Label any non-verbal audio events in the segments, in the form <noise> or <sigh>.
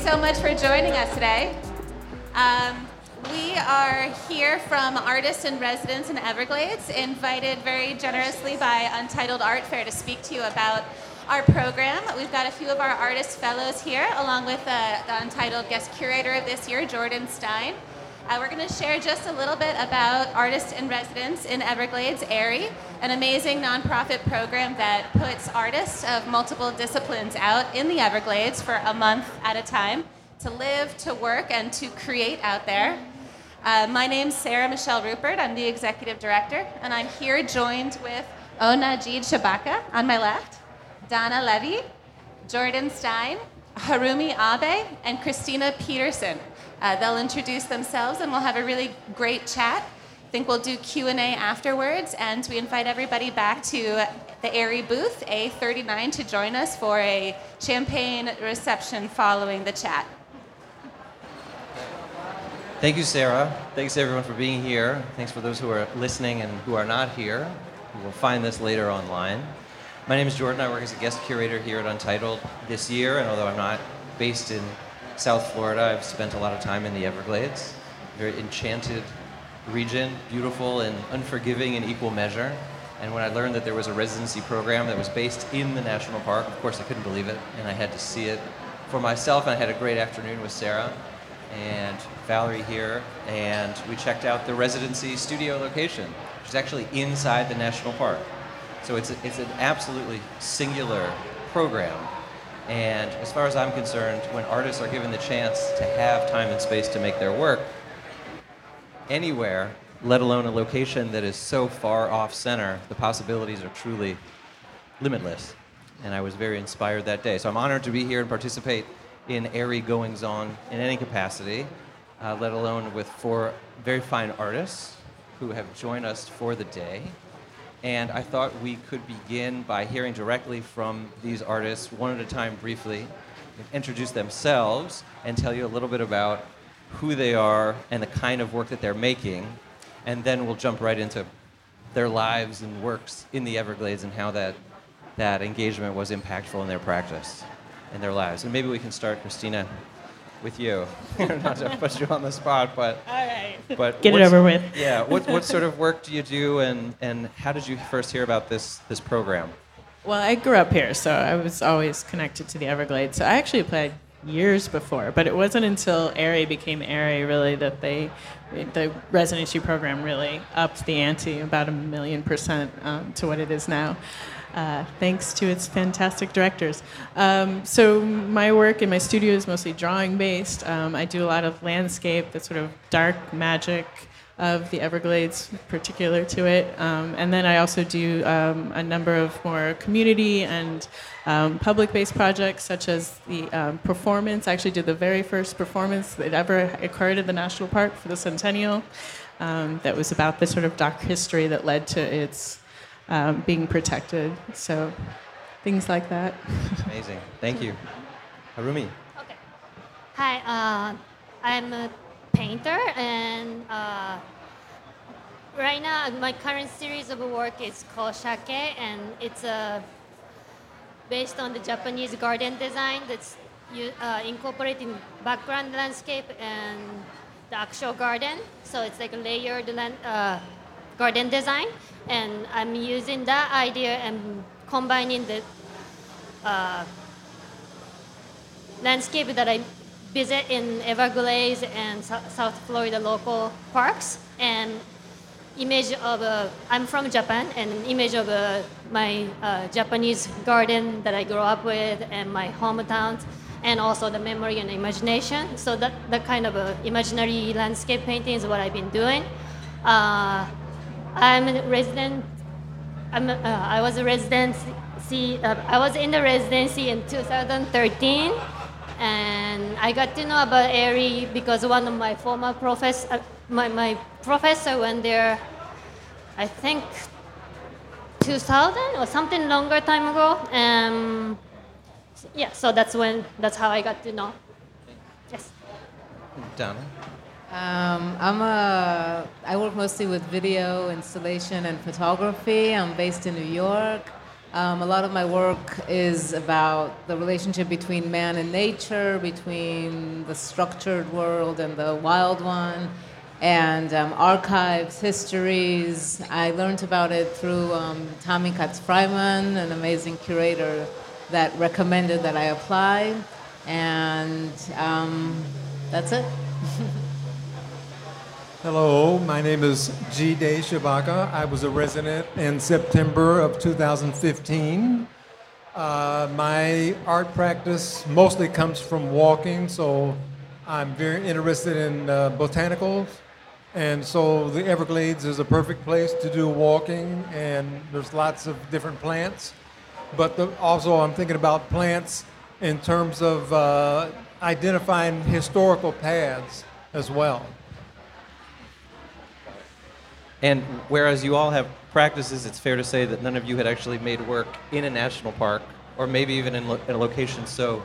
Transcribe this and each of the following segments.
so much for joining us today. Um, we are here from artists in residence in Everglades, invited very generously by Untitled Art Fair to speak to you about our program. We've got a few of our artist fellows here, along with uh, the Untitled guest curator of this year, Jordan Stein. Uh, we're going to share just a little bit about Artists in Residence in Everglades, AIRIE, an amazing nonprofit program that puts artists of multiple disciplines out in the Everglades for a month at a time to live, to work, and to create out there. Uh, my name's Sarah Michelle Rupert. I'm the executive director, and I'm here joined with Onajidé Shabaka on my left, Donna Levy, Jordan Stein, Harumi Abe, and Christina Peterson. Uh, they'll introduce themselves, and we'll have a really great chat. I think we'll do Q&A afterwards, and we invite everybody back to the AIRIE booth, A39, to join us for a champagne reception following the chat. Thank you, Sarah. Thanks everyone for being here. Thanks for those who are listening and who are not here. We will find this later online. My name is Jordan. I work as a guest curator here at Untitled this year, and although I'm not based in South Florida, I've spent a lot of time in the Everglades. Very enchanted region, beautiful and unforgiving in equal measure. And when I learned that there was a residency program that was based in the national park, of course I couldn't believe it, and I had to see it for myself. And I had a great afternoon with Sarah and Valerie here, and we checked out the residency studio location, which is actually inside the national park. So it's, a, it's an absolutely singular program. And as far as I'm concerned, when artists are given the chance to have time and space to make their work anywhere, let alone a location that is so far off center, the possibilities are truly limitless. And I was very inspired that day. So I'm honored to be here and participate in AIRIE goings on in any capacity, uh, let alone with four very fine artists who have joined us for the day. And I thought we could begin by hearing directly from these artists, one at a time, briefly, introduce themselves and tell you a little bit about who they are and the kind of work that they're making. And then we'll jump right into their lives and works in the Everglades and how that, that engagement was impactful in their practice in their lives. And maybe we can start, Christina, with you. <laughs> Not to put you on the spot, but all right. But get it over with. yeah. What what sort of work do you do, and and how did you first hear about this this program? Well, I grew up here, so I was always connected to the Everglades. So I actually applied years before, but it wasn't until AIRIE became AIRIE really that they, the residency program really upped the ante about a million percent um, to what it is now uh, thanks to its fantastic directors. Um, so my work in my studio is mostly drawing based. Um, I do a lot of landscape, the sort of dark magic of the Everglades, particular to it. Um, and then I also do um, a number of more community and um, public-based projects, such as the um, performance. I actually did the very first performance that ever occurred at the national park for the centennial. that was about the sort of dark history that led to its um, being protected. So things like that. <laughs> Amazing. Thank you. Harumi. Okay. Hi, uh, I'm a painter, and uh, right now my current series of work is called Shake, and it's uh, based on the Japanese garden design that's uh, incorporating background landscape and the actual garden. So it's like a layered land, uh, garden design and I'm using that idea and combining the uh, landscape that I visit in Everglades and South Florida local parks and image of uh, I'm from Japan and image of uh, my uh, Japanese garden that I grew up with and my hometown and also the memory and imagination. So that, that kind of a imaginary landscape painting is what I've been doing. Uh, I'm a resident. I'm a, uh, I was a residency. Uh, I was in the residency in 2013, and I got to know about AIRIE because one of my former professor, uh, my, my professor went there. I think 2000 or something longer time ago. Um, yeah, so that's when that's how I got to know. Yes. Donna. Um, I'm a, I work mostly with video installation and photography. I'm based in New York. Um, a lot of my work is about the relationship between man and nature, between the structured world and the wild one, and um, archives, histories. I learned about it through um, Tami Katz-Freiman, an amazing curator that recommended that I apply, and um, that's it. <laughs> Hello, my name is G. Day Shabaka. I was a resident in September of 2015. Uh, my art practice mostly comes from walking, so I'm very interested in uh, botanicals. And so the Everglades is a perfect place to do walking, and there's lots of different plants. But the, also, I'm thinking about plants in terms of uh, identifying historical paths as well. And whereas you all have practices, it's fair to say that none of you had actually made work in a national park, or maybe even in, lo- in a location so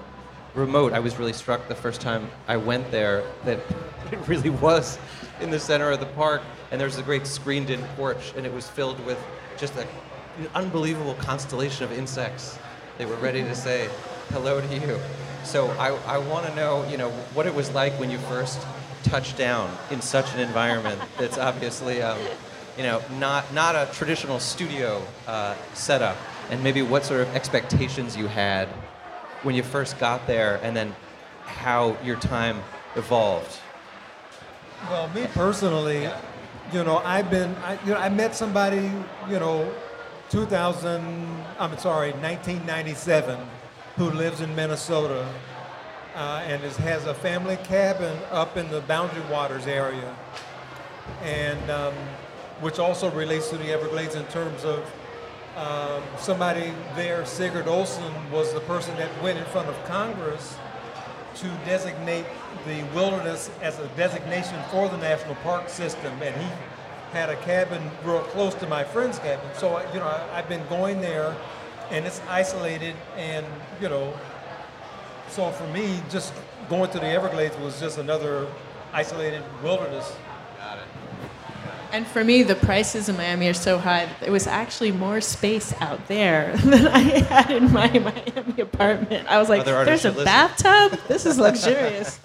remote. I was really struck the first time I went there that <laughs> it really was in the center of the park, and there's a great screened-in porch, and it was filled with just a, an unbelievable constellation of insects. They were ready to <laughs> say hello to you. So I, I want to know, you know, what it was like when you first touched down in such an environment <laughs> that's obviously, um, you know, not not a traditional studio uh, setup, and maybe what sort of expectations you had when you first got there, and then how your time evolved. Well, me personally, you know, I've been, I, you know, I met somebody, you know, 2000, I'm sorry, 1997, who lives in Minnesota uh, and is, has a family cabin up in the Boundary Waters area, and um, which also relates to the Everglades in terms of um, somebody there, Sigurd Olson, was the person that went in front of Congress to designate the wilderness as a designation for the national park system, and he had a cabin real close to my friend's cabin. So you know, I, I've been going there, and it's isolated, and you know, so for me, just going to the Everglades was just another isolated wilderness. Got it. And for me, the prices in Miami are so high. There was actually more space out there <laughs> than I had in my <laughs> Miami apartment. I was like, Other "There's a listen." bathtub. This is <laughs> luxurious."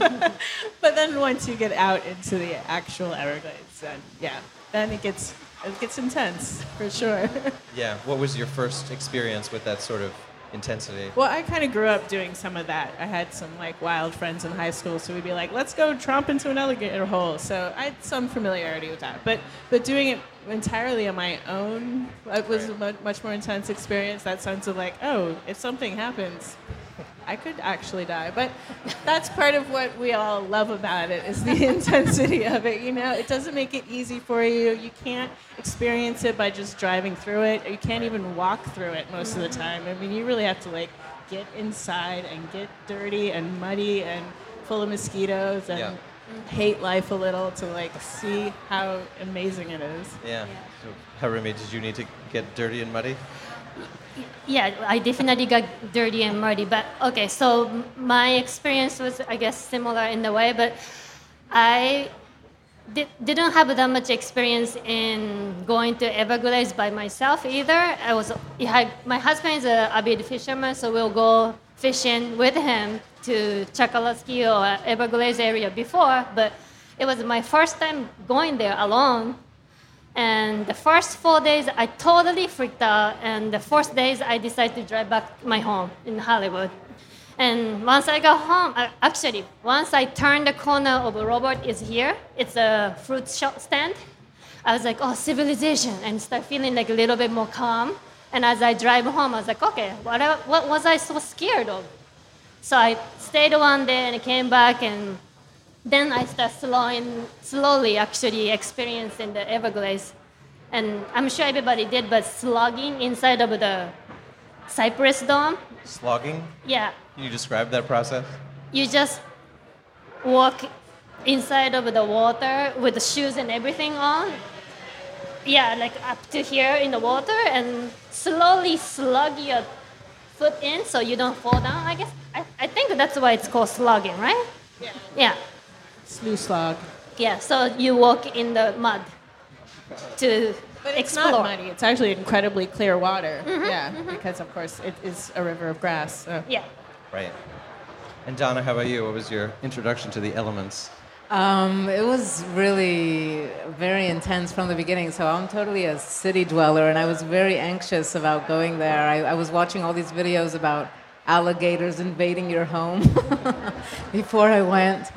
but then once you get out into the actual Everglades, then yeah, then it gets it gets intense for sure. Yeah. What was your first experience with that sort of intensity? Well, I kind of grew up doing some of that. I had some like wild friends in high school, so we'd be like, "Let's go tromp into an alligator hole." So I had some familiarity with that, but but doing it entirely on my own it was a much more intense experience. That sense of like, oh, if something happens, I could actually die. But that's part of what we all love about it is the <laughs> intensity of it. You know, it doesn't make it easy for you. You can't experience it by just driving through it. You can't even walk through it most of the time. I mean, you really have to like get inside and get dirty and muddy and full of mosquitoes and Yeah. hate life a little to like see how amazing it is. Yeah. So, Harumi, did you need to get dirty and muddy? Yeah, I definitely got dirty and muddy. But okay, so my experience was, I guess, similar in the way, but I did, didn't have that much experience in going to Everglades by myself either. I was, my husband is a avid fisherman, so we'll go fishing with him to Chokoloskee or Everglades area before, but it was my first time going there alone. And the first four days, I totally freaked out. And the fourth days, I decided to drive back to my home in Hollywood. And once I got home, I, actually, once I turned the corner of Robert is here, it's a fruit shop stand. I was like, oh, civilization, and start feeling like a little bit more calm. And as I drive home, I was like, okay, what, what was I so scared of? So I stayed one day and I came back, and then I started slowing, slowly actually experiencing the Everglades. And I'm sure everybody did, but slugging inside of the Cypress Dome, Slogging? yeah, Can you describe that process? you just walk inside of the water with the shoes and everything on. Yeah, like up to here in the water and slowly slug your foot in so you don't fall down, I guess. I, I think that's why it's called slugging, right? Yeah. Yeah. Sluice log. Yeah, so you walk in the mud to But it's explore. not muddy. It's actually incredibly clear water. Yeah, because of course it is a river of grass. So. Yeah. Right. And Donna, how about you? What was your introduction to the elements? Um, it was really very intense from the beginning. So I'm totally a city dweller, and I was very anxious about going there. I, I was watching all these videos about alligators invading your home <laughs> before I went.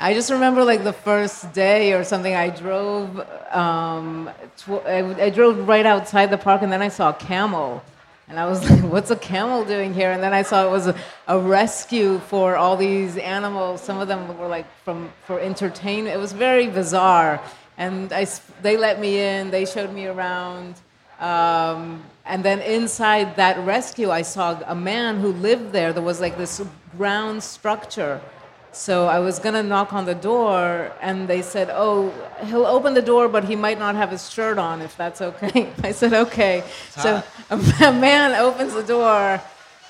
I just remember like the first day or something. I drove, um, tw- I, I drove right outside the park, and then I saw a camel. And I was <laughs> like, what's a camel doing here? And then I saw it was a, a rescue for all these animals. Some of them were like from for entertainment. It was very bizarre. And I, they let me in. They showed me around. Um, and then inside that rescue, I saw a man who lived there. There was like this ground structure. So I was gonna knock on the door, and they said, "Oh, he'll open the door, but he might not have his shirt on, if that's okay." <laughs> I said, "Okay." So a, <laughs> a man opens the door,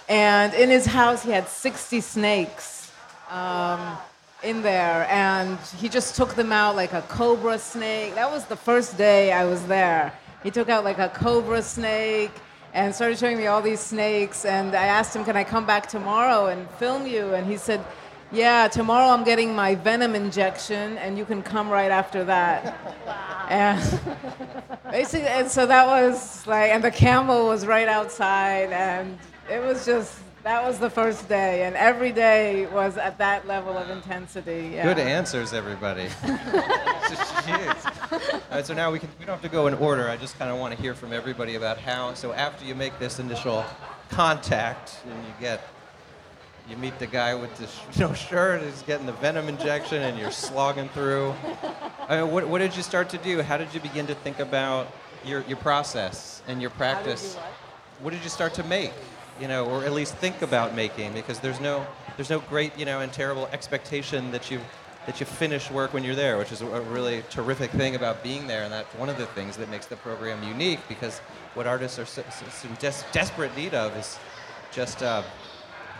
and in his house he had 60 snakes um, in there, and he just took them out like a cobra snake. That was the first day I was there. He took out like a cobra snake and started showing me all these snakes. And I asked him, "Can I come back tomorrow and film you?" And he said. Yeah, tomorrow I'm getting my venom injection, and you can come right after that. And <laughs> basically, and so that was like, and the camel was right outside, and it was just that was the first day, and every day was at that level of intensity. Yeah. Good answers, everybody. <laughs> All right, so now we can we don't have to go in order. I just kind of want to hear from everybody about how. So after you make this initial contact and you get you meet the guy with the sh- no shirt, he's getting the venom injection, and you're slogging through. I mean, what, what did you start to do? How did you begin to think about your, your process and your practice? what did you start to make? You know, or at least think about making, because there's no there's no great you know and terrible expectation that you that you finish work when you're there, which is a a really terrific thing about being there, and that's one of the things that makes the program unique. Because what artists are so, so, so des- desperate need of is just uh,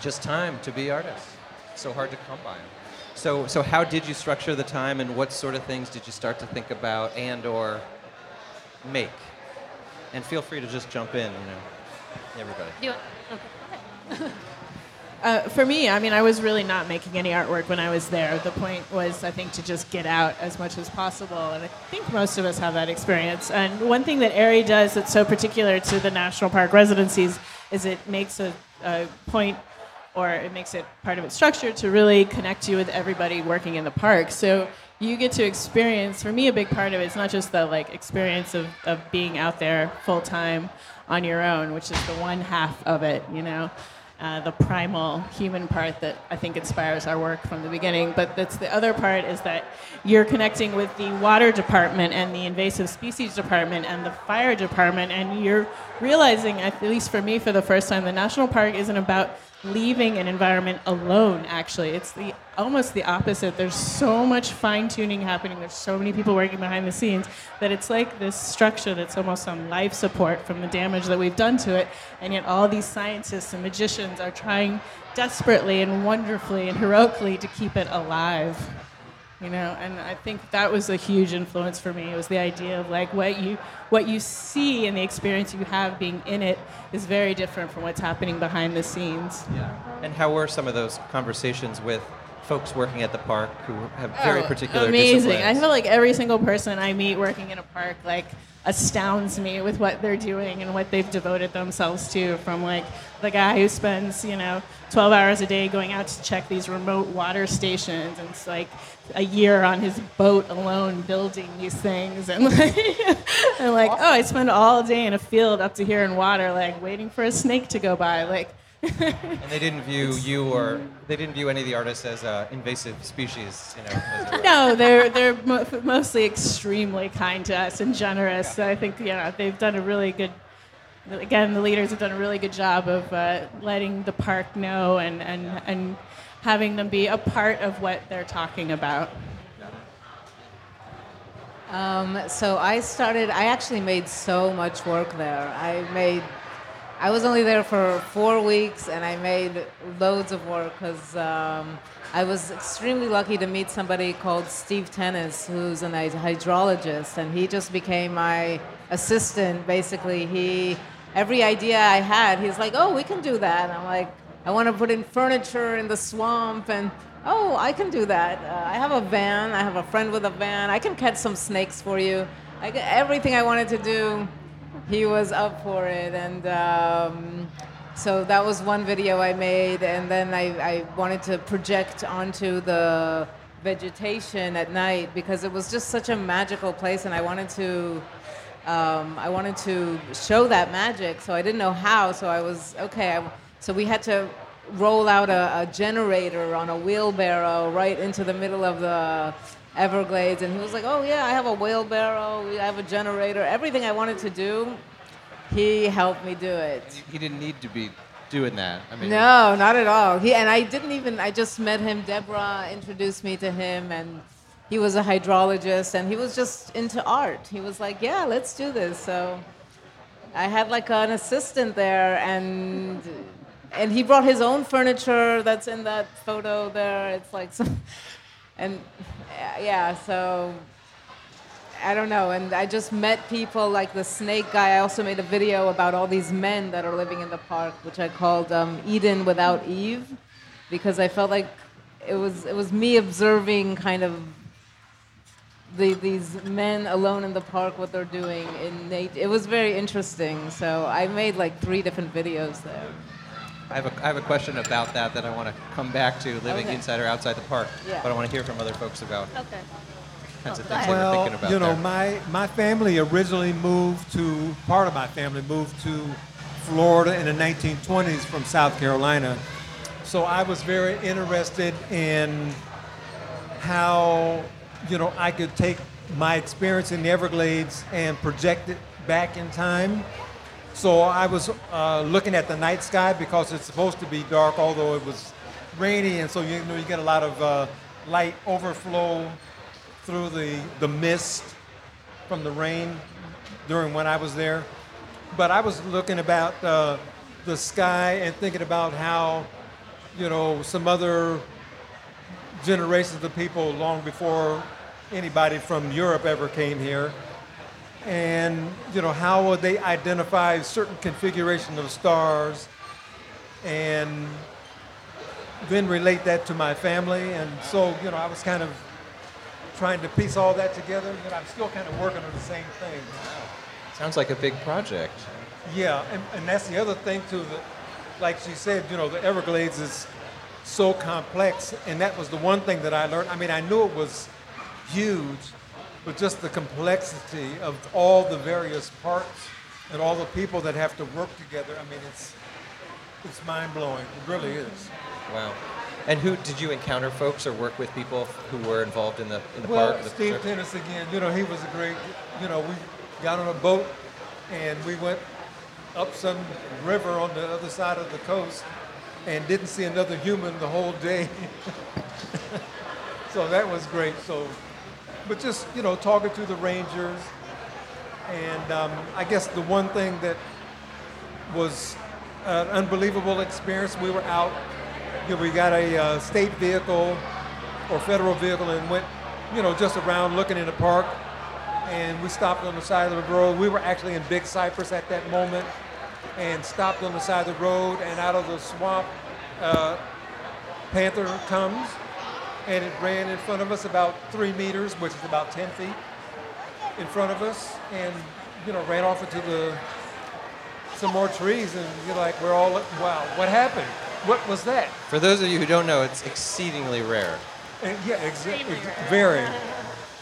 just time to be artists. So hard to come by. So so how did you structure the time, and what sort of things did you start to think about and or make? And feel free to just jump in, you know, everybody. Do you want, okay. <laughs> Uh, for me, I mean, I was really not making any artwork when I was there. The point was, I think, to just get out as much as possible. And I think most of us have that experience. And one thing that AIRIE does that's so particular to the national park residencies is it makes a, a point or it makes it part of its structure to really connect you with everybody working in the park. So you get to experience, for me, a big part of it is not just the like experience of, of being out there full time on your own, which is the one half of it, you know uh, the primal human part that I think inspires our work from the beginning. But that's the other part is that you're connecting with the water department and the invasive species department and the fire department, and you're realizing, at least for me, for the first time, the national park isn't about leaving an environment alone. Actually, it's the almost the opposite. There's so much fine tuning happening. There's so many people working behind the scenes that it's like this structure that's almost on life support from the damage that we've done to it. And yet, all these scientists and magicians are trying desperately and wonderfully and heroically to keep it alive. You know, and I think that was a huge influence for me. It was the idea of like what you what you see and the experience you have being in it is very different from what's happening behind the scenes. Yeah. And how were some of those conversations with folks working at the park who have very Oh, particular amazing. I feel like every single person I meet working in a park like astounds me with what they're doing and what they've devoted themselves to. From like the guy who spends you know 12 hours a day going out to check these remote water stations, and it's like a year on his boat alone building these things, and like, <laughs> and like oh, I spend all day in a field up to here in water, like waiting for a snake to go by, like. <laughs> and they didn't view you or they didn't view any of the artists as uh, invasive species, you know. as it were. <laughs> No, they're they're mo- mostly extremely kind to us and generous. So I think you know they've done a really good. Again, the leaders have done a really good job of uh, letting the park know and, and and having them be a part of what they're talking about. Um, so I started. I actually made so much work there. I made. I was only there for four weeks, and I made loads of work because um, I was extremely lucky to meet somebody called Steve Tennis, who's an hydrologist, and he just became my assistant. Basically, he every idea I had, he's like, "Oh, we can do that." And I'm like, "I want to put in furniture in the swamp," and "Oh, I can do that. Uh, I have a van. I have a friend with a van. I can catch some snakes for you." I, everything I wanted to do, he was up for it, and. Um, so that was one video I made, and then I, I wanted to project onto the vegetation at night because it was just such a magical place, and I wanted to. Um, I wanted to show that magic, so I didn't know how. So I was okay. I, so we had to roll out a, a, generator on a wheelbarrow right into the middle of the Everglades, and he was like, "Oh yeah, I have a wheelbarrow. I have a generator. Everything I wanted to do, he helped me do it. He didn't need to be doing that. I mean, no, not at all. He and I didn't even. I just met him. Deborah introduced me to him, and he was a hydrologist, and he was just into art. He was like, "Yeah, let's do this." So I had like an assistant there, and and he brought his own furniture that's in that photo there. It's like some, and yeah, so I don't know. And I just met people like the snake guy. I also made a video about all these men that are living in the park, which I called um, Eden without Eve, because I felt like it was it was me observing kind of the, these men alone in the park, what they're doing in nature. It was very interesting. So I made like three different videos there. I have a, I have a question about that that I want to come back to, living Okay. inside or outside the park. Yeah. But I want to hear from other folks about Okay. kinds of Oh, things go they were thinking about you know, there. my, my family originally moved to, part of my family moved to Florida in the 1920s from South Carolina. So I was very interested in how, you know, I could take my experience in the Everglades and project it back in time. So I was uh, looking at the night sky because it's supposed to be dark, although it was rainy, and so you know you get a lot of uh, light overflow through the the mist from the rain during when I was there. But I was looking about uh, the sky and thinking about how you know some other generations of people long before anybody from Europe ever came here and you know how would they identify certain configuration of stars and then relate that to my family? And so you know i was kind of trying to piece all that together and i'm still kind of working on the same thing. Sounds like a big project. yeah and, and that's the other thing too that like she said you know the everglades is so complex and that was the one thing that i learned. I mean i knew it was huge but just the complexity of all the various parts and all the people that have to work together. I mean it's it's mind-blowing. It really is. Wow. And who did you encounter folks or work with people who were involved in the in the well park? the- steve tennis again. You know he was a great you know we got on a boat and we went up some river on the other side of the coast and didn't see another human the whole day. <laughs> So that was great. So but just you know talking to the rangers. And um, i guess the one thing that was an unbelievable experience we were out you know, we got a uh, state vehicle or federal vehicle and went you know just around looking in the park. And we stopped on the side of the road. We were actually in big cypress at that moment and stopped on the side of the road. And out of the swamp uh, panther comes and it ran in front of us about three meters, which is about 10 feet in front of us, and you know ran off into the some more trees, and you're like, we're all, wow, what happened? What was that? For those of you who don't know, it's exceedingly rare. And yeah, exa- ex- very. <laughs>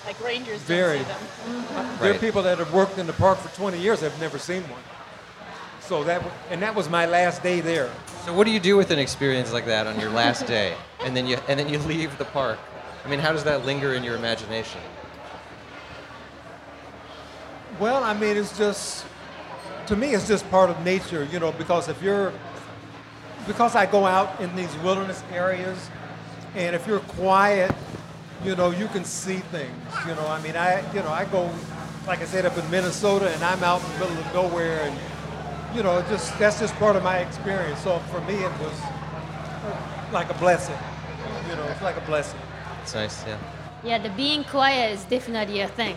Like rangers Very. don't see them. There are people that have worked in the park for 20 years have never seen one. So that, and that was my last day there. So what do you do with an experience like that on your last day, and then you and then you leave the park? I mean, how does that linger in your imagination? Well, I mean, it's just, to me, it's just part of nature, you know, because if you're, because I go out in these wilderness areas, and if you're quiet, you know, you can see things, you know, I mean, I, you know, I go, like I said, up in Minnesota, and I'm out in the middle of nowhere, and, you know, just, that's just part of my experience. So for me, it was like a blessing, you you know, it's like a blessing. It's nice, yeah. Yeah, the being quiet is definitely a thing.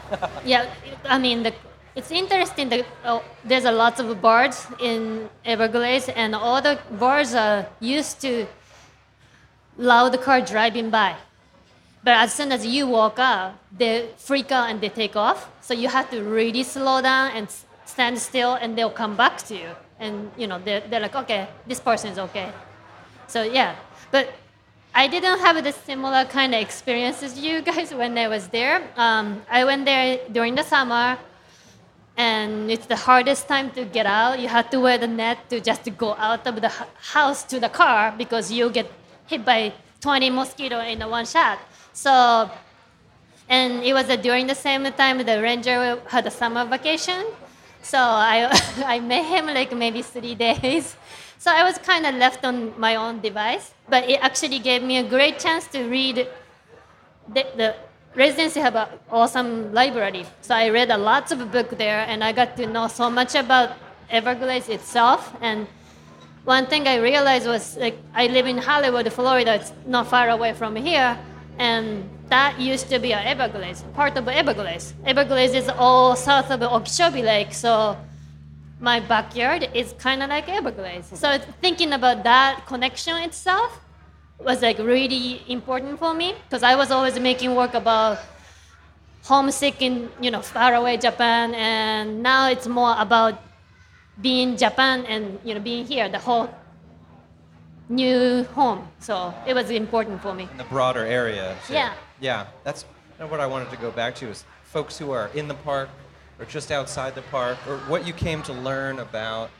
<laughs> yeah, I mean, the, it's interesting that oh, there's a lot of birds in Everglades, and all the birds are used to loud car driving by. But as soon as you walk out, they freak out and they take off. So you have to really slow down and s- stand still, and they'll come back to you. And you know, they're, they're like, okay, this person is okay. So yeah, but I didn't have the similar kind of experiences you guys when I was there. Um, I went there during the summer, and it's the hardest time to get out. You have to wear the net to just go out of the house to the car because you get hit by 20 mosquito in one shot. So, and it was uh, during the same time the ranger had a summer vacation. So I, <laughs> I met him like maybe three days. <laughs> So I was kind of left on my own device, but it actually gave me a great chance to read. The, the residency have an awesome library, so I read a lots of book there, and I got to know so much about Everglades itself. And one thing I realized was like I live in Hollywood, Florida. It's not far away from here, and that used to be a Everglades, part of Everglades. Everglades is all south of Okeechobee Lake, so my backyard is kind of like Everglades. So thinking about that connection itself was like really important for me because I was always making work about homesick in you know far away Japan, and now it's more about being Japan and you know being here, the whole new home. So it was important for me. In the broader area. too. Yeah. Yeah, that's what I wanted to go back to is folks who are in the park or just outside the park, or what you came to learn about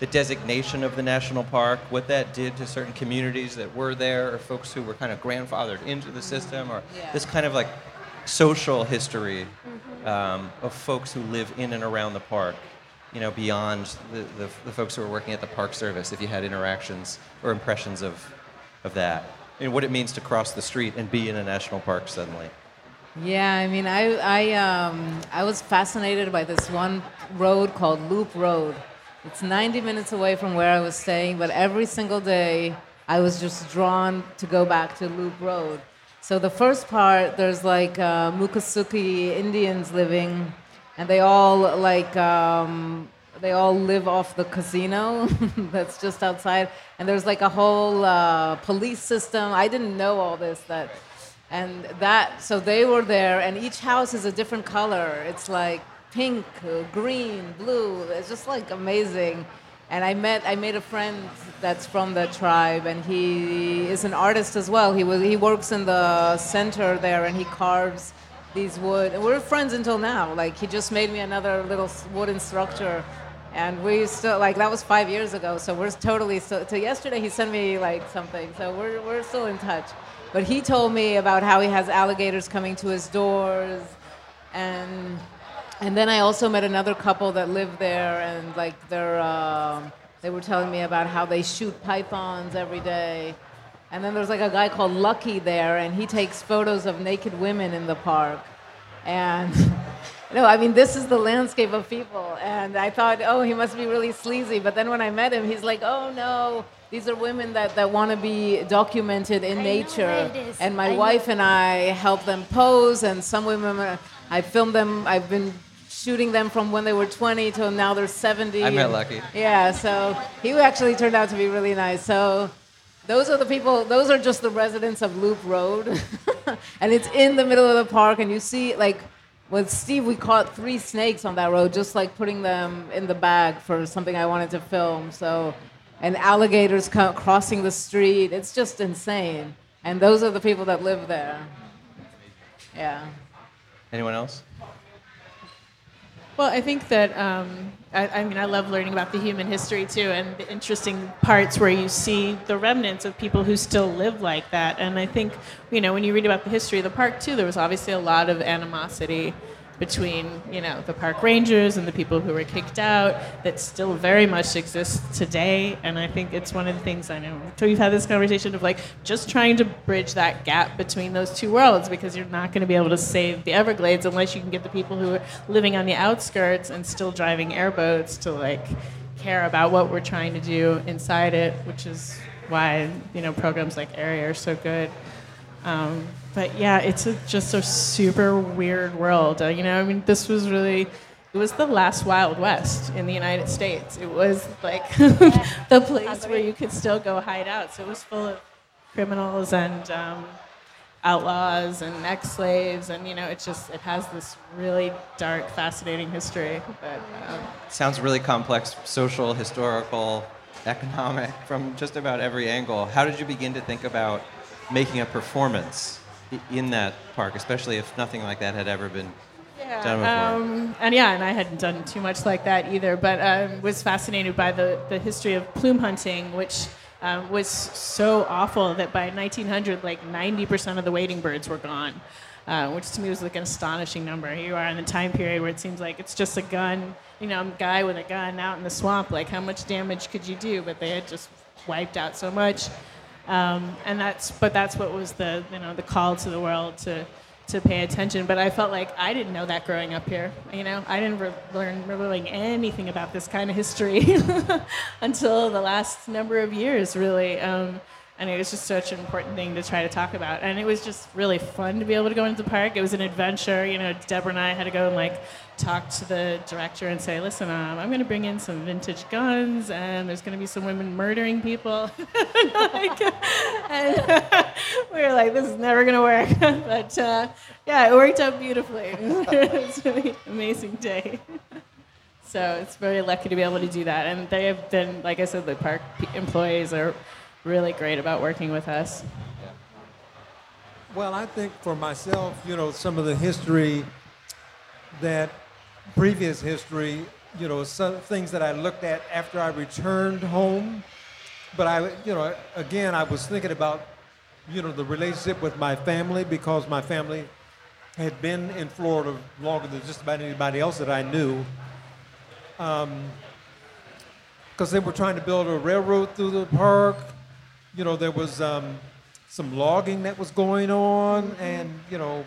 the designation of the national park, what that did to certain communities that were there, or folks who were kind of grandfathered into the system, or Yeah. this kind of like social history um, of folks who live in and around the park. You know, beyond the, the, the folks who are working at the Park Service, if you had interactions or impressions of, of that, and what it means to cross the street and be in a national park suddenly. Yeah, I mean, I I um, I was fascinated by this one road called Loop Road. It's 90 minutes away from where I was staying, but every single day I was just drawn to go back to Loop Road. So the first part, there's like uh, Miccosukee Indians living, and they all like um, they all live off the casino <laughs> that's just outside, and there's like a whole uh, police system. I didn't know all this that and that so they were there and each house is a different color. It's like pink uh, green blue. It's just like amazing. And i met i made a friend that's from the tribe and he is an artist as well. He was he works in the center there and he carves these wood. And we're friends until now. Like he just made me another little wooden structure and we still like that was five years ago so we're totally still so yesterday he sent me like something so we're, we're still in touch. But he told me about how he has alligators coming to his doors and and then i also met another couple that live there and like they're um they were telling me about how they shoot pythons every day. And then there's like a guy called lucky there and he takes photos of naked women in the park. And <laughs> no, I mean this is the landscape of people, and I thought, oh, he must be really sleazy. But then when I met him, he's like, oh no, these are women that, that want to be documented in I nature, where it is. and my I know. wife and I help them pose, and some women, uh, I filmed them. I've been shooting them from when they were 20 till now they're 70. I met and- Lucky. Yeah, so he actually turned out to be really nice. So those are the people, those are just the residents of Loop Road. <laughs> and it's in the middle of the park, and you see, like, with Steve, we caught three snakes on that road, just like putting them in the bag for something I wanted to film. So, and alligators crossing the street. It's just insane. And those are the people that live there. Yeah. Anyone else? Well, I think that um, I, I mean I love learning about the human history too, and the interesting parts where you see the remnants of people who still live like that. And I think you know when you read about the history of the park too, there was obviously a lot of animosity between you know the park rangers and the people who were kicked out that still very much exists today. And I think it's one of the things I know. So we've had this conversation of like just trying to bridge that gap between those two worlds because you're not going to be able to save the Everglades unless you can get the people who are living on the outskirts and still driving airboats to like care about what we're trying to do inside it, which is why you know programs like Area are so good. Um, but yeah, it's a, just a super weird world. Uh, you know, I mean, this was really. It was the last Wild West in the United States. It was like <laughs> the place where you could still go hide out. So it was full of criminals and um, outlaws and ex-slaves, and you know, it just it has this really dark, fascinating history. But um, Sounds really complex, social, historical, economic, from just about every angle. How did you begin to think about making a performance in that park, especially if nothing like that had ever been done before? Um, and yeah, and I hadn't done too much like that either, but um, was fascinated by the, the history of plume hunting, which um, was so awful that by 1900, like 90% of the wading birds were gone, uh, which to me was like an astonishing number. Here you are in the time period where it seems like it's just a gun, you know, a guy with a gun out in the swamp. Like, how much damage could you do? But they had just wiped out so much. Um, and that's, but that's what was the, you know, the call to the world to, to pay attention. But I felt like I didn't know that growing up here. You know, I didn't re- learn really anything about this kind of history <laughs> until the last number of years, really. Um, and it was just such an important thing to try to talk about. And it was just really fun to be able to go into the park. It was an adventure. You know, Deborah and I had to go and like talk to the director and say, listen, um, I'm going to bring in some vintage guns, and there's going to be some women murdering people. <laughs> like, and <laughs> we were like, this is never going to work. <laughs> but uh, yeah, it worked out beautifully. it was an amazing day. So it's very lucky to be able to do that. And they have been, like I said, the park employees are really great about working with us. Well, I think for myself, you know, some of the history that previous history, you know, some things that I looked at after I returned home. But I, you know, again, I was thinking about, you know, the relationship with my family because my family had been in Florida longer than just about anybody else that I knew. Um, because they were trying to build a railroad through the park. You know, there was um, some logging that was going on, and you know,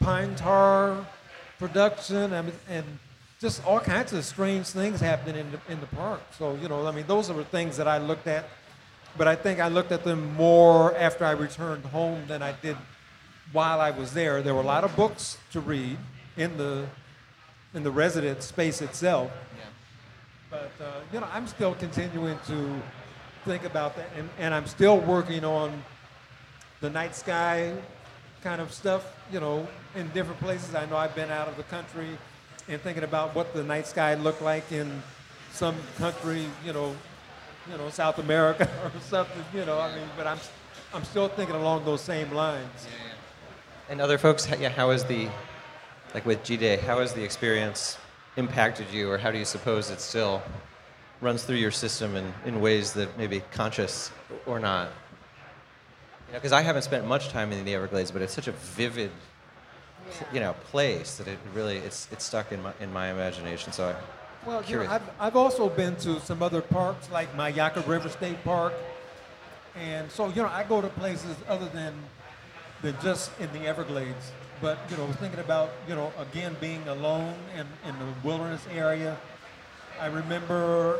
pine tar production, and, and just all kinds of strange things happening in the, in the park. So you know, I mean, those are the things that I looked at, but I think I looked at them more after I returned home than I did while I was there. There were a lot of books to read in the in the resident space itself. Yeah. But uh, you know, I'm still continuing to think about that, and, and I'm still working on the night sky kind of stuff. You know, in different places. I know I've been out of the country and thinking about what the night sky looked like in some country. You know, you know, South America <laughs> or something. You know, I mean, but I'm I'm still thinking along those same lines. And other folks, yeah, how is the, like with G Day, how has the experience impacted you, or how do you suppose it still runs through your system in, in ways that maybe conscious or not? Because I haven't spent much time in the Everglades, but it's such a vivid, you know, place that it really it's it's stuck in my in my imagination. So I, Well, you know, I've, I've also been to some other parks like Myakka River State Park. And so, you know, I go to places other than, than just in the Everglades. But, you know, thinking about, you know, again, being alone in, in the wilderness area. I remember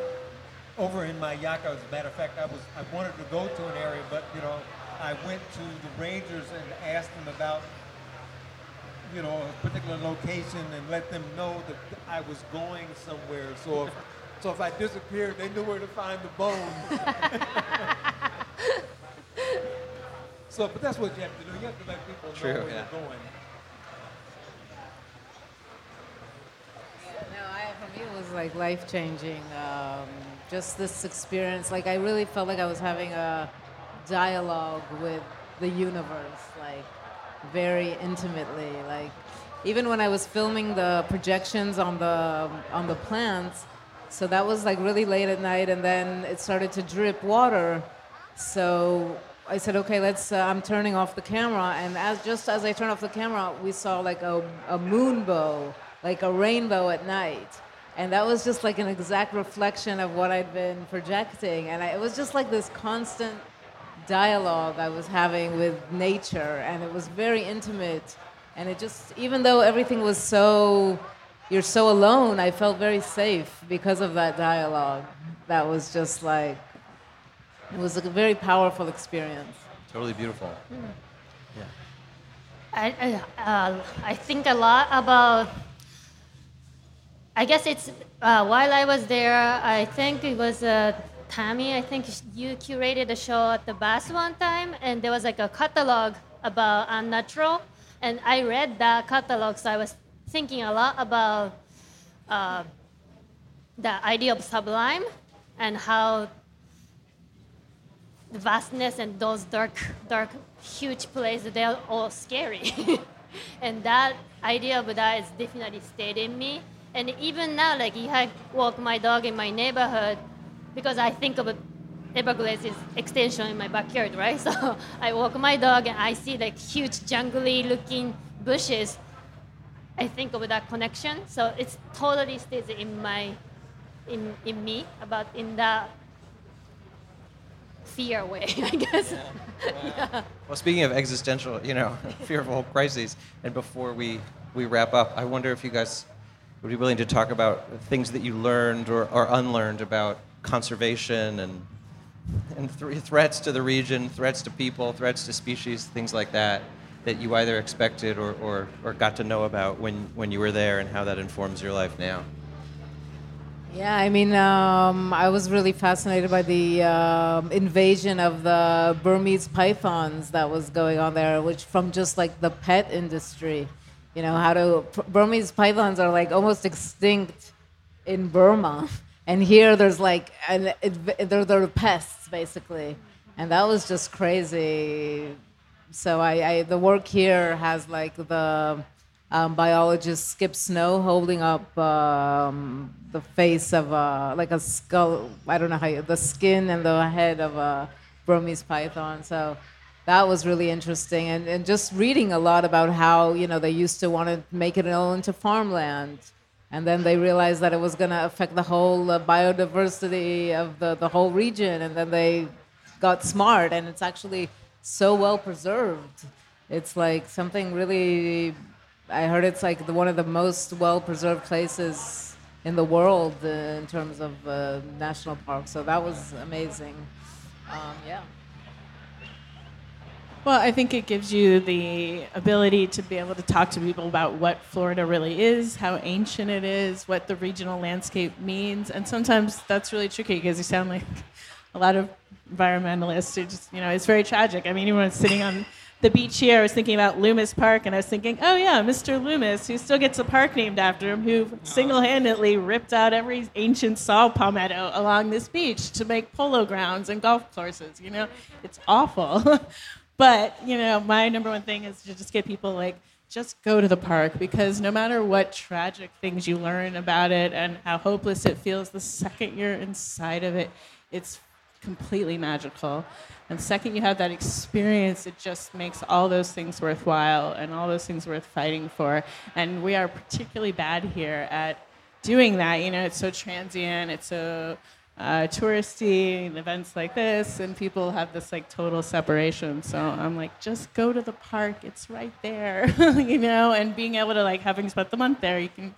over in my Myakka, as a matter of fact, I was I wanted to go to an area, but, you know, I went to the rangers and asked them about you know, a particular location and let them know that I was going somewhere. So if, so if I disappeared, they knew where to find the bones. <laughs> so, but that's what you have to do. You have to let people know where yeah. you're going. No, I, for me it was like life changing. Um, just this experience, like I really felt like I was having a dialogue with the universe, like very intimately. Like even when I was filming the projections on the on the plants, so that was like really late at night, and then it started to drip water. So I said, okay, let's. Uh, I'm turning off the camera, and as just as I turned off the camera, we saw like a, a moonbow, like a rainbow at night, and that was just like an exact reflection of what I'd been projecting, and I, it was just like this constant dialogue I was having with nature, and it was very intimate, and it just even though everything was so. You're so alone. I felt very safe because of that dialogue. That was just like It was a very powerful experience. Totally beautiful. Yeah. I, I, uh, I think a lot about. I guess it's uh, while I was there. I think it was uh, Tami. I think you curated a show at the bus one time, and there was like a catalog about unnatural, and I read that catalog. So I was thinking a lot about uh, the idea of sublime and how the vastness and those dark, dark, huge places, they're all scary. <laughs> and that idea of that is definitely stayed in me. And even now, like if I walk my dog in my neighborhood, because I think of Everglades is extension in my backyard, right? <laughs> So I walk my dog and I see like huge jungly looking bushes. I think of that connection. So it's totally stays in my in in me about in that fear way, <laughs> I guess. Yeah. <laughs> yeah. Well, speaking of existential, you know, fearful crises, and before we, we wrap up, I wonder if you guys would be willing to talk about things that you learned or, or unlearned about conservation and, and th- threats to the region, threats to people, threats to species, things like that, that you either expected or, or, or got to know about when, when you were there and how that informs your life now. Yeah, I mean, um, I was really fascinated by the um, invasion of the Burmese pythons that was going on there, which from just like the pet industry, you know, how to Burmese pythons are like almost extinct in Burma, <laughs> and here there's like and they're they're pests basically, and that was just crazy. So I, I the work here has like the um, biologist Skip Snow holding up um, the face of a, like a skull. I don't know how you, the skin and the head of a Burmese python. So that was really interesting, and, and just reading a lot about how you know they used to want to make it all into farmland, and then they realized that it was going to affect the whole uh, biodiversity of the the whole region, and then they got smart, and it's actually so well preserved. It's like something really I heard it's like the, one of the most well preserved places in the world uh, in terms of uh, national parks. So that was amazing. Um, yeah. Well, I think it gives you the ability to be able to talk to people about what Florida really is, how ancient it is, what the regional landscape means. And sometimes that's really tricky because you sound like a lot of environmentalists who just, you know, it's very tragic. I mean, anyone sitting on the beach here, I was thinking about Lummus Park, and I was thinking, oh yeah, Mr. Loomis, who still gets a park named after him, who single-handedly ripped out every ancient saw palmetto along this beach to make polo grounds and golf courses. You know, it's awful. <laughs> but you know, my number one thing is to just get people like just go to the park because no matter what tragic things you learn about it and how hopeless it feels the second you're inside of it, it's completely magical. And second, you have that experience, it just makes all those things worthwhile and all those things worth fighting for. And we are particularly bad here at doing that. You know, it's so transient, it's so uh, touristy, events like this, and people have this like total separation. So I'm like, just go to the park, it's right there, <laughs> you know. And being able to like having spent the month there, you can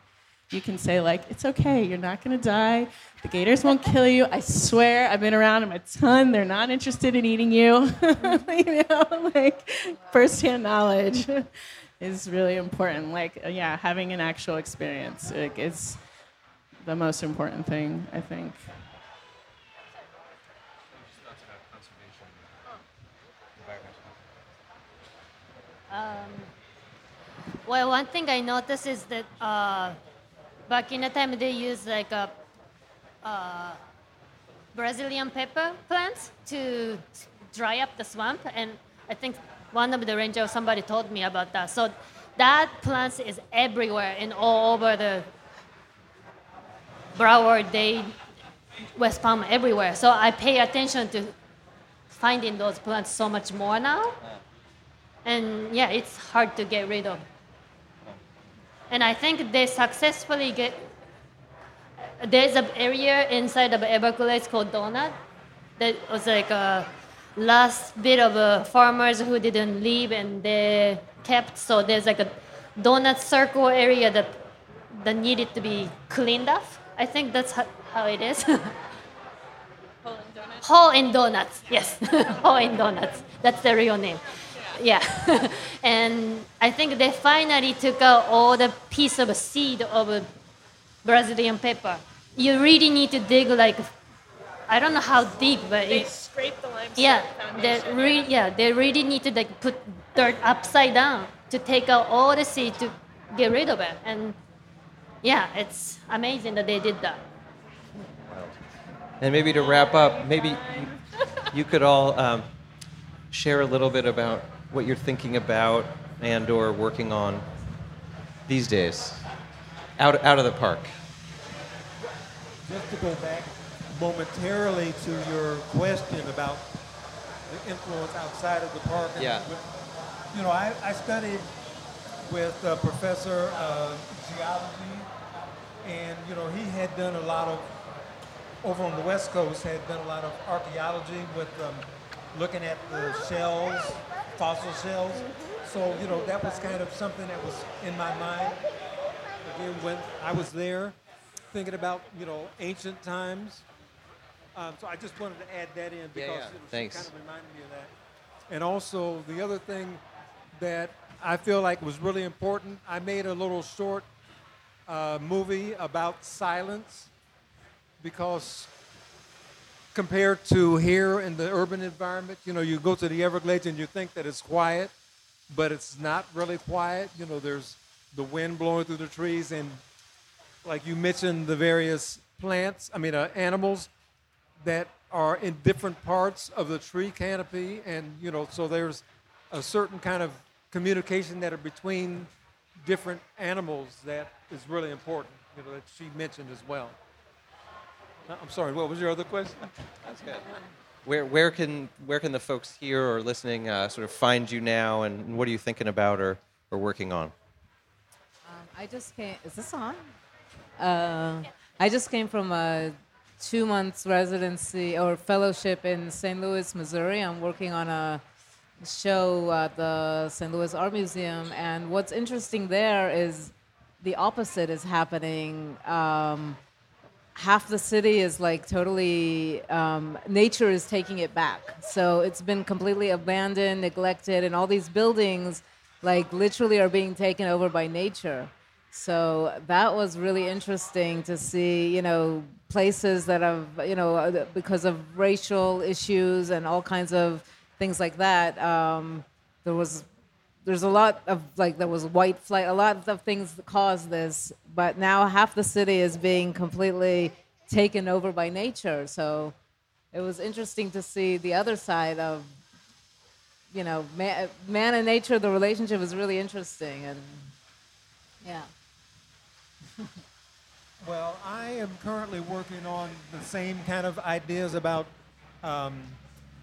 you can say like it's okay. You're not to die. The gators won't kill you. I swear i've been around them a ton. They're not interested in eating you. <laughs> You know? <laughs> Like firsthand knowledge is really important. Like uh, yeah having an actual experience like, is the most important thing i think um, well, one thing I noticed is that uh, Back in the time, they used like a uh, Brazilian pepper plants to dry up the swamp, and I think one of the rangers, somebody told me about that. So that plant is everywhere and all over the Broward, Dade, West Palm, everywhere. So I pay attention to finding those plants so much more now. And yeah, it's hard to get rid of. And I think they successfully get. There's an area inside of Everglades called Donut that was like a last bit of uh, farmers who didn't leave and they kept. So there's like a donut circle area that that needed to be cleaned up. I think that's how, how it is. <laughs> Hole in Donut Hole in Donuts. Yes, <laughs> Hole in Donuts. That's the real name. Yeah, <laughs> and I think they finally took out all the piece of seed of Brazilian pepper. You really need to dig like, I don't know how deep, but They it's scrape the limestone yeah, they foundation. re- yeah, they really need to like put dirt upside down to take out all the seed to get rid of it. And yeah, it's amazing that they did that. And maybe to wrap up, maybe you, you could all um, share a little bit about what you're thinking about and or working on these days, out, out of the park. Just to go back momentarily to your question about the influence outside of the park. Yeah. you know, I, I studied with a professor of geology, and you know, he had done a lot of over on the west coast had done a lot of archaeology with um, looking at the shells, fossil shells. So you know, that was kind of something that was in my mind again when I was there, thinking about you know ancient times. Um, so I just wanted to add that in because yeah. It was, kind of reminded me of that. And also the other thing that I feel like was really important, I made a little short uh, movie about silence because compared to here in the urban environment, you know, you go to the Everglades and you think that it's quiet, but it's not really quiet. You know, there's the wind blowing through the trees, and like you mentioned, the various plants, I mean, uh, animals that are in different parts of the tree canopy, and you know, so there's a certain kind of communication that are between different animals that is really important. You know, that she mentioned as well. Uh, I'm sorry. What was your other question? That's good. Where, where, can, where can the folks here or listening uh, sort of find you now, and what are you thinking about or, or working on? Um, I just came. Is this on? Uh, I just came from a two months residency or fellowship in St. Louis, Missouri. I'm working on a show at the St. Louis Art Museum, and what's interesting there is the opposite is happening. Um, half the city is like totally um, nature is taking it back. So it's been completely abandoned neglected and all these buildings like literally are being taken over by nature. So that was really interesting to see you know places that have you know uh, because of racial issues and all kinds of things like that um, there was there's a lot of like there was white flight a lot of things that caused this but now half the city is being completely taken over by nature. So it was interesting to see the other side of you know man, man and nature the relationship is really interesting and yeah. <laughs> Well, I am currently working on the same kind of ideas about um,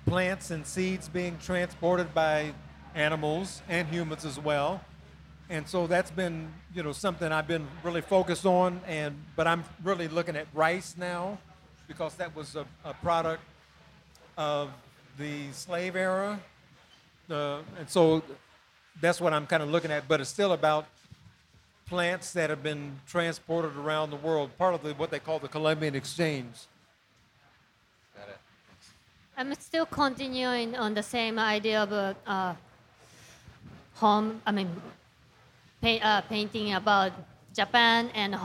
plants and seeds being transported by animals and humans as well. And so that's been, you know, something I've been really focused on. And but I'm really looking at rice now because that was a, a product of the slave era. Uh, and so that's what I'm kind of looking at. But it's still about plants that have been transported around the world, part of the, what they call the Columbian Exchange. Got it. I'm still continuing on the same idea of uh, uh, home. I mean, paint, uh, painting about Japan and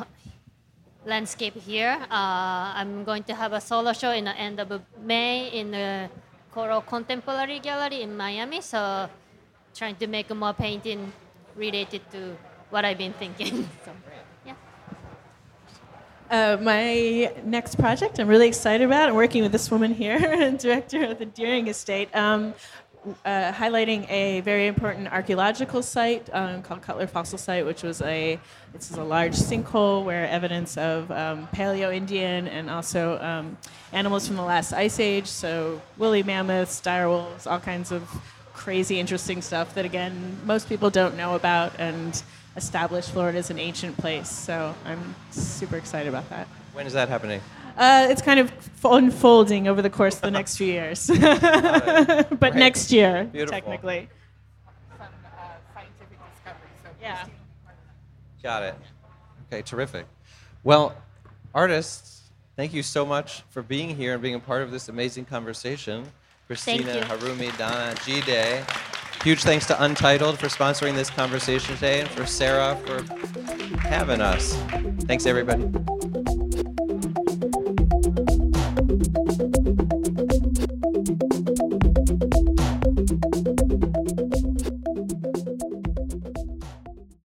landscape here. Uh, I'm going to have a solo show in the end of May in the Coral Contemporary Gallery in Miami. So, trying to make more painting related to what I've been thinking. <laughs> so, yeah. Uh, my next project I'm really excited about. I'm working with this woman here, <laughs> director of the Deering Estate, um, uh, highlighting a very important archaeological site um, called Cutler Fossil Site, which was a this is a large sinkhole where evidence of um, Paleo-Indian and also um, animals from the last ice age, so woolly mammoths, dire wolves, all kinds of crazy, interesting stuff that again most people don't know about and established Florida as an ancient place. So I'm super excited about that. When is that happening? Uh, it's kind of f- unfolding over the course of the next few years, <laughs> <laughs> but Great. next year, Beautiful. technically. Yeah. Got it. Okay, terrific. Well, artists, Thank you so much for being here and being a part of this amazing conversation. Christina. Harumi, Donna, G Day. Huge thanks to Untitled for sponsoring this conversation today and for Sarah for having us. Thanks, everybody.